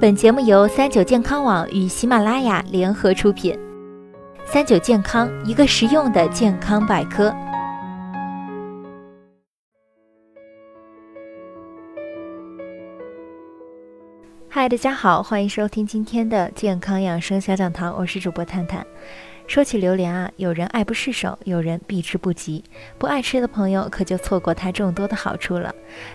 本节目由三九健康网与喜马拉雅联合出品。三九健康，一个实用的健康百科。嗨，大家好，欢迎收听今天的健康养生小讲堂，我是主播探探。说起榴莲啊，有人爱不释手，有人避之不及。不爱吃的朋友可就错过它众多的好处了。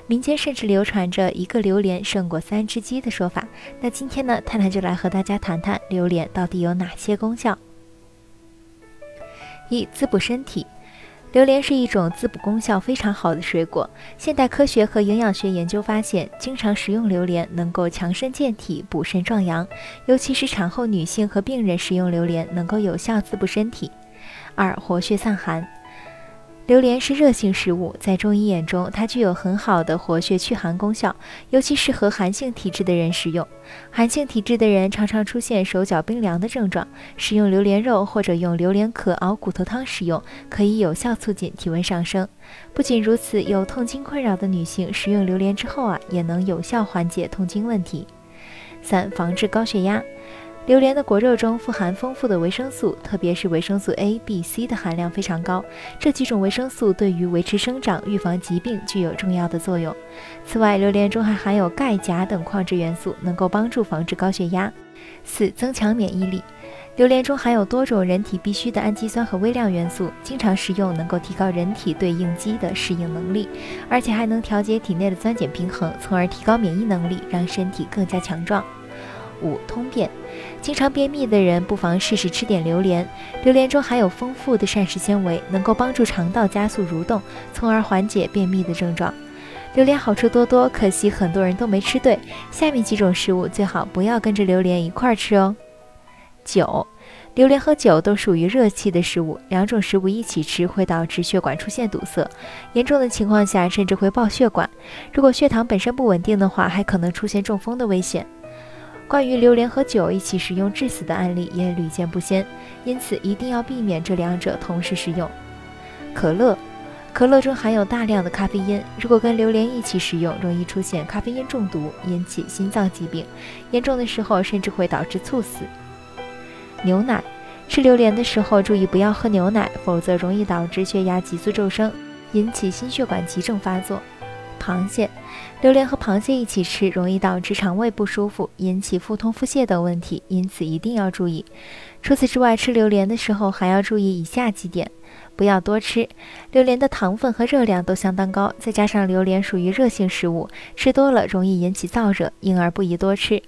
民间甚至流传着一个榴莲胜过三只鸡的说法。那今天呢，探探就来和大家谈谈榴莲到底有哪些功效。一、滋补身体。榴莲是一种滋补功效非常好的水果。现代科学和营养学研究发现，经常食用榴莲能够强身健体、补肾壮阳，尤其是产后女性和病人食用榴莲能够有效滋补身体。二、活血散寒。榴莲是热性食物，在中医眼中，它具有很好的活血祛寒功效，尤其适合寒性体质的人食用。寒性体质的人常常出现手脚冰凉的症状，食用榴莲肉或者用榴莲壳熬骨头汤食用，可以有效促进体温上升。不仅如此，有痛经困扰的女性食用榴莲之后啊，也能有效缓解痛经问题。三、防治高血压。榴莲的果肉中富含丰富的维生素，特别是维生素 A、B、C 的含量非常高。这几种维生素对于维持生长、预防疾病具有重要的作用。此外，榴莲中还含有钙、钾等矿质元素，能够帮助防治高血压。四、增强免疫力。榴莲中含有多种人体必需的氨基酸和微量元素，经常食用能够提高人体对应激的适应能力，而且还能调节体内的酸碱平衡，从而提高免疫能力，让身体更加强壮。五、通便。经常便秘的人不妨试试吃点榴莲。榴莲中含有丰富的膳食纤维，能够帮助肠道加速蠕动，从而缓解便秘的症状。榴莲好处多多，可惜很多人都没吃对。下面几种食物最好不要跟着榴莲一块儿吃哦。酒，榴莲和酒都属于热气的食物，两种食物一起吃会导致血管出现堵塞，严重的情况下甚至会爆血管。如果血糖本身不稳定的话，还可能出现中风的危险。关于榴莲和酒一起食用致死的案例也屡见不鲜，因此一定要避免这两者同时食用。可乐，可乐中含有大量的咖啡因，如果跟榴莲一起食用，容易出现咖啡因中毒，引起心脏疾病，严重的时候甚至会导致猝死。牛奶，吃榴莲的时候注意不要喝牛奶，否则容易导致血压急速骤升，引起心血管急症发作。螃蟹，榴莲和螃蟹一起吃容易导致肠胃不舒服，引起腹痛、腹泻等问题，因此一定要注意。除此之外，吃榴莲的时候还要注意以下几点：不要多吃，榴莲的糖分和热量都相当高，再加上榴莲属于热性食物，吃多了容易引起燥热，因而不宜多吃。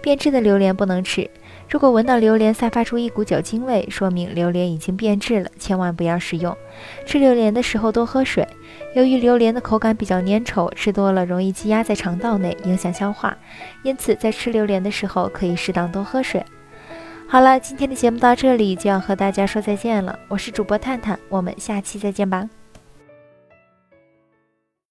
变质的榴莲不能吃。如果闻到榴莲散发出一股酒精味，说明榴莲已经变质了，千万不要食用。吃榴莲的时候多喝水，由于榴莲的口感比较粘稠，吃多了容易积压在肠道内，影响消化，因此在吃榴莲的时候可以适当多喝水。好了，今天的节目到这里就要和大家说再见了，我是主播探探，我们下期再见吧。